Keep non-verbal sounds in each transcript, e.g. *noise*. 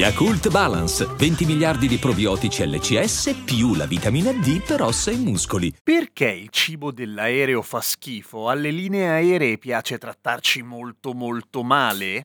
Yakult Balance, 20 miliardi di probiotici LCS più la vitamina D per ossa e muscoli. Perché il cibo dell'aereo fa schifo? Alle linee aeree piace trattarci molto molto male?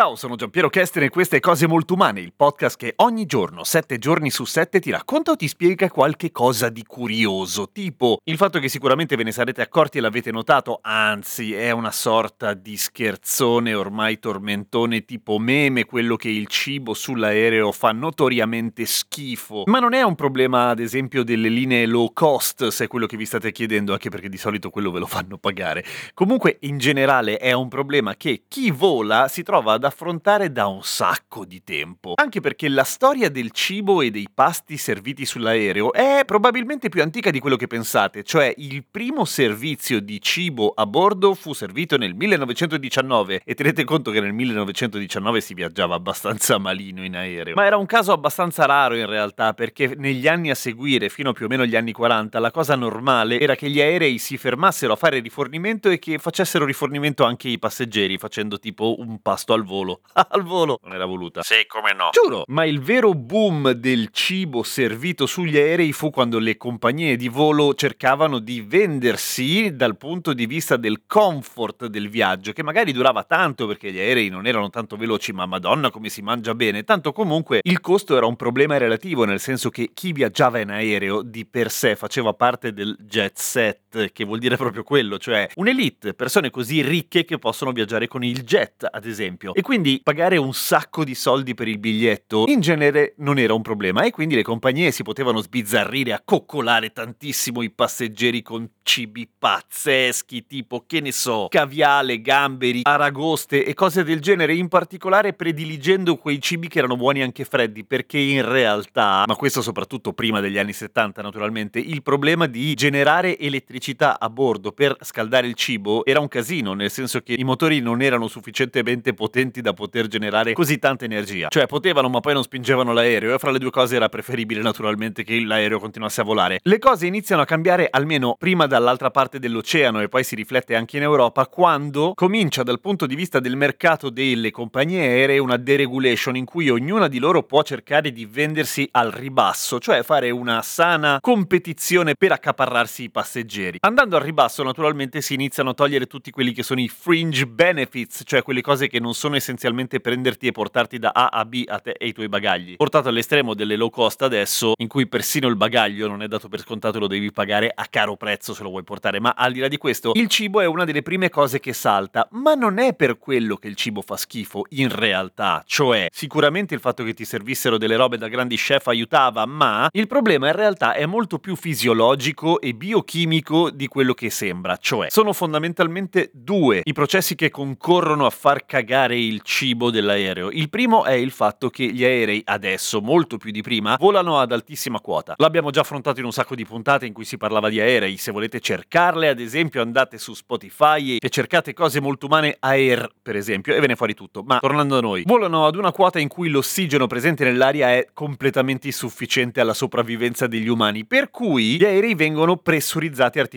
Ciao, sono Giampiero Kesten e queste Cose Molto Umane, il podcast che ogni giorno, sette giorni su sette, ti racconta o ti spiega qualche cosa di curioso, tipo il fatto che sicuramente ve ne sarete accorti e l'avete notato, anzi è una sorta di scherzone ormai tormentone tipo meme, quello che il cibo sull'aereo fa notoriamente schifo, ma non è un problema ad esempio delle linee low cost, se è quello che vi state chiedendo, anche perché di solito quello ve lo fanno pagare. Comunque in generale è un problema che chi vola si trova ad affrontare da un sacco di tempo. Anche perché la storia del cibo e dei pasti serviti sull'aereo è probabilmente più antica di quello che pensate, cioè il primo servizio di cibo a bordo fu servito nel 1919 e tenete conto che nel 1919 si viaggiava abbastanza malino in aereo. Ma era un caso abbastanza raro in realtà perché negli anni a seguire, fino più o meno agli anni 40, la cosa normale era che gli aerei si fermassero a fare rifornimento e che facessero rifornimento anche i passeggeri facendo tipo un pasto al volo. *laughs* al volo! Non era voluta. Sì, come no. Giuro! Ma il vero boom del cibo servito sugli aerei fu quando le compagnie di volo cercavano di vendersi dal punto di vista del comfort del viaggio, che magari durava tanto perché gli aerei non erano tanto veloci, ma madonna come si mangia bene, tanto comunque il costo era un problema relativo, nel senso che chi viaggiava in aereo di per sé faceva parte del jet set, che vuol dire proprio quello, cioè un'elite, persone così ricche che possono viaggiare con il jet, ad esempio. E quindi pagare un sacco di soldi per il biglietto in genere non era un problema e quindi le compagnie si potevano sbizzarrire a coccolare tantissimo i passeggeri con cibi pazzeschi, tipo che ne so, caviale, gamberi, aragoste e cose del genere, in particolare prediligendo quei cibi che erano buoni anche freddi, perché in realtà, ma questo soprattutto prima degli anni 70 naturalmente, il problema di generare elettricità a bordo per scaldare il cibo era un casino, nel senso che i motori non erano sufficientemente potenti da poter generare così tanta energia. Cioè potevano ma poi non spingevano l'aereo e fra le due cose era preferibile naturalmente che l'aereo continuasse a volare. Le cose iniziano a cambiare almeno prima dall'altra parte dell'oceano e poi si riflette anche in Europa quando comincia dal punto di vista del mercato delle compagnie aeree una deregulation in cui ognuna di loro può cercare di vendersi al ribasso, cioè fare una sana competizione per accaparrarsi i passeggeri. Andando al ribasso naturalmente si iniziano a togliere tutti quelli che sono i fringe benefits, cioè quelle cose che non sono essenzialmente prenderti e portarti da A a B a te e ai tuoi bagagli. Portato all'estremo delle low cost adesso, in cui persino il bagaglio non è dato per scontato lo devi pagare a caro prezzo se lo vuoi portare, ma al di là di questo, il cibo è una delle prime cose che salta, ma non è per quello che il cibo fa schifo in realtà, cioè sicuramente il fatto che ti servissero delle robe da grandi chef aiutava, ma il problema in realtà è molto più fisiologico e biochimico di quello che sembra, cioè sono fondamentalmente due i processi che concorrono a far cagare il cibo dell'aereo. Il primo è il fatto che gli aerei adesso, molto più di prima, volano ad altissima quota. L'abbiamo già affrontato in un sacco di puntate in cui si parlava di aerei, se volete cercarle ad esempio andate su Spotify e cercate cose molto umane Air per esempio e ve ne fuori tutto. Ma tornando a noi, volano ad una quota in cui l'ossigeno presente nell'aria è completamente insufficiente alla sopravvivenza degli umani, per cui gli aerei vengono pressurizzati artificialmente,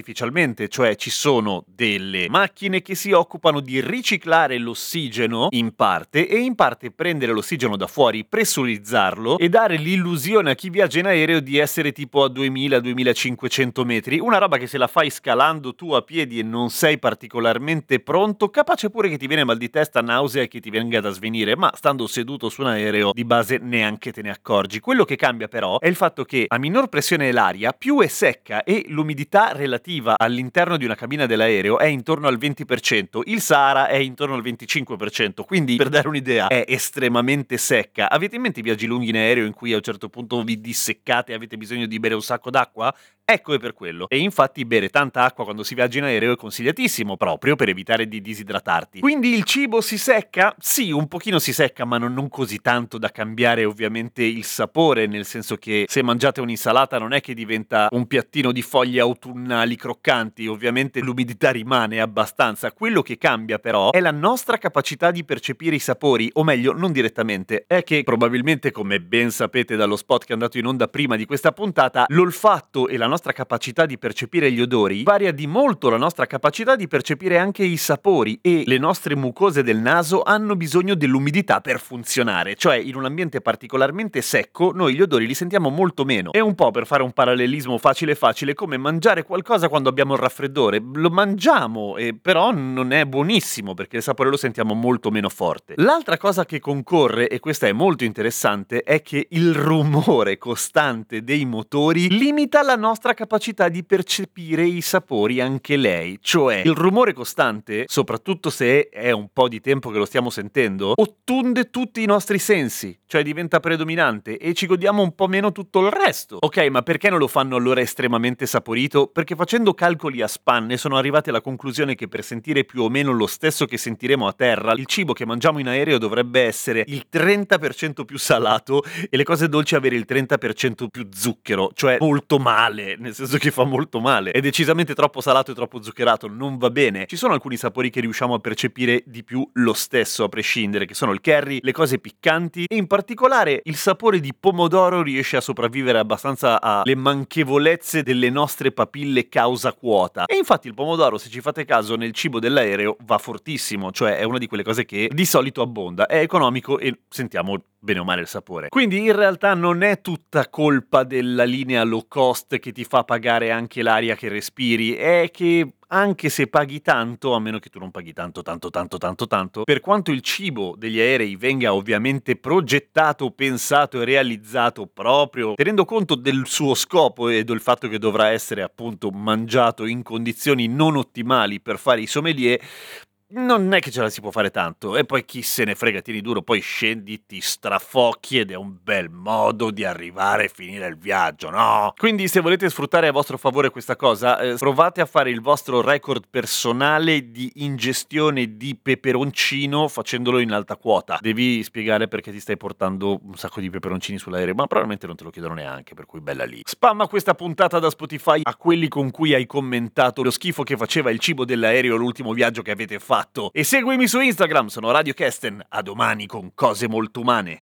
cioè ci sono delle macchine che si occupano di riciclare l'ossigeno in parte e in parte prendere l'ossigeno da fuori, pressurizzarlo e dare l'illusione a chi viaggia in aereo di essere tipo a 2000-2500 metri, una roba che se la fai scalando tu a piedi e non sei particolarmente pronto, capace pure che ti viene mal di testa, nausea e che ti venga da svenire, ma stando seduto su un aereo di base neanche te ne accorgi. Quello che cambia però è il fatto che a minor pressione l'aria, più è secca e l'umidità relativa all'interno di una cabina dell'aereo è intorno al 20%, il Sahara è intorno al 25%, Quindi, per dare un'idea, è estremamente secca. Avete in mente i viaggi lunghi in aereo in cui a un certo punto vi disseccate e avete bisogno di bere un sacco d'acqua? Ecco è per quello. E infatti bere tanta acqua quando si viaggia in aereo è consigliatissimo proprio per evitare di disidratarti. Quindi il cibo si secca? Sì, un pochino si secca, ma non, non così tanto da cambiare ovviamente il sapore, nel senso che se mangiate un'insalata non è che diventa un piattino di foglie autunnali croccanti, ovviamente l'umidità rimane abbastanza. Quello che cambia però è la nostra capacità di percepire i sapori, o meglio, non direttamente, è che probabilmente come ben sapete dallo spot che è andato in onda prima di questa puntata, l'olfatto e la nostra capacità di percepire gli odori varia di molto la nostra capacità di percepire anche i sapori e le nostre mucose del naso hanno bisogno dell'umidità per funzionare, cioè in un ambiente particolarmente secco noi gli odori li sentiamo molto meno. È un po' per fare un parallelismo facile facile come mangiare qualcosa quando abbiamo il raffreddore, lo mangiamo e però non è buonissimo perché il sapore lo sentiamo molto meno forte. L'altra cosa che concorre e questa è molto interessante è che il rumore costante dei motori limita la nostra nostra capacità di percepire i sapori anche lei. Cioè, il rumore costante, soprattutto se è un po' di tempo che lo stiamo sentendo, ottunde tutti i nostri sensi, cioè diventa predominante e ci godiamo un po' meno tutto il resto. Ok, ma perché non lo fanno allora estremamente saporito? Perché facendo calcoli a spanne sono arrivati alla conclusione che per sentire più o meno lo stesso che sentiremo a terra, il cibo che mangiamo in aereo dovrebbe essere il 30% più salato e le cose dolci avere il 30% più zucchero, cioè molto male nel senso che fa molto male. È decisamente troppo salato e troppo zuccherato, non va bene. Ci sono alcuni sapori che riusciamo a percepire di più lo stesso, a prescindere, che sono il curry, le cose piccanti e in particolare il sapore di pomodoro riesce a sopravvivere abbastanza alle manchevolezze delle nostre papille causa quota. E infatti il pomodoro, se ci fate caso, nel cibo dell'aereo va fortissimo, cioè è una di quelle cose che di solito abbonda, è economico e sentiamo bene o male il sapore. Quindi in realtà non è tutta colpa della linea low cost che ti fa pagare anche l'aria che respiri, è che anche se paghi tanto, a meno che tu non paghi tanto, tanto, tanto, tanto, tanto, per quanto il cibo degli aerei venga ovviamente progettato, pensato e realizzato proprio tenendo conto del suo scopo e del fatto che dovrà essere appunto mangiato in condizioni non ottimali per fare i sommelier, non è che ce la si può fare tanto. E poi chi se ne frega, tieni duro, poi scendi, ti strafocchi ed è un bel modo di arrivare e finire il viaggio, no? Quindi se volete sfruttare a vostro favore questa cosa, eh, provate a fare il vostro record personale di ingestione di peperoncino facendolo in alta quota. Devi spiegare perché ti stai portando un sacco di peperoncini sull'aereo, ma probabilmente non te lo chiedono neanche, per cui bella lì. Spamma questa puntata da Spotify a quelli con cui hai commentato lo schifo che faceva il cibo dell'aereo l'ultimo viaggio che avete fatto fatto. E seguimi su Instagram, sono Radio Kesten. A domani con cose molto umane.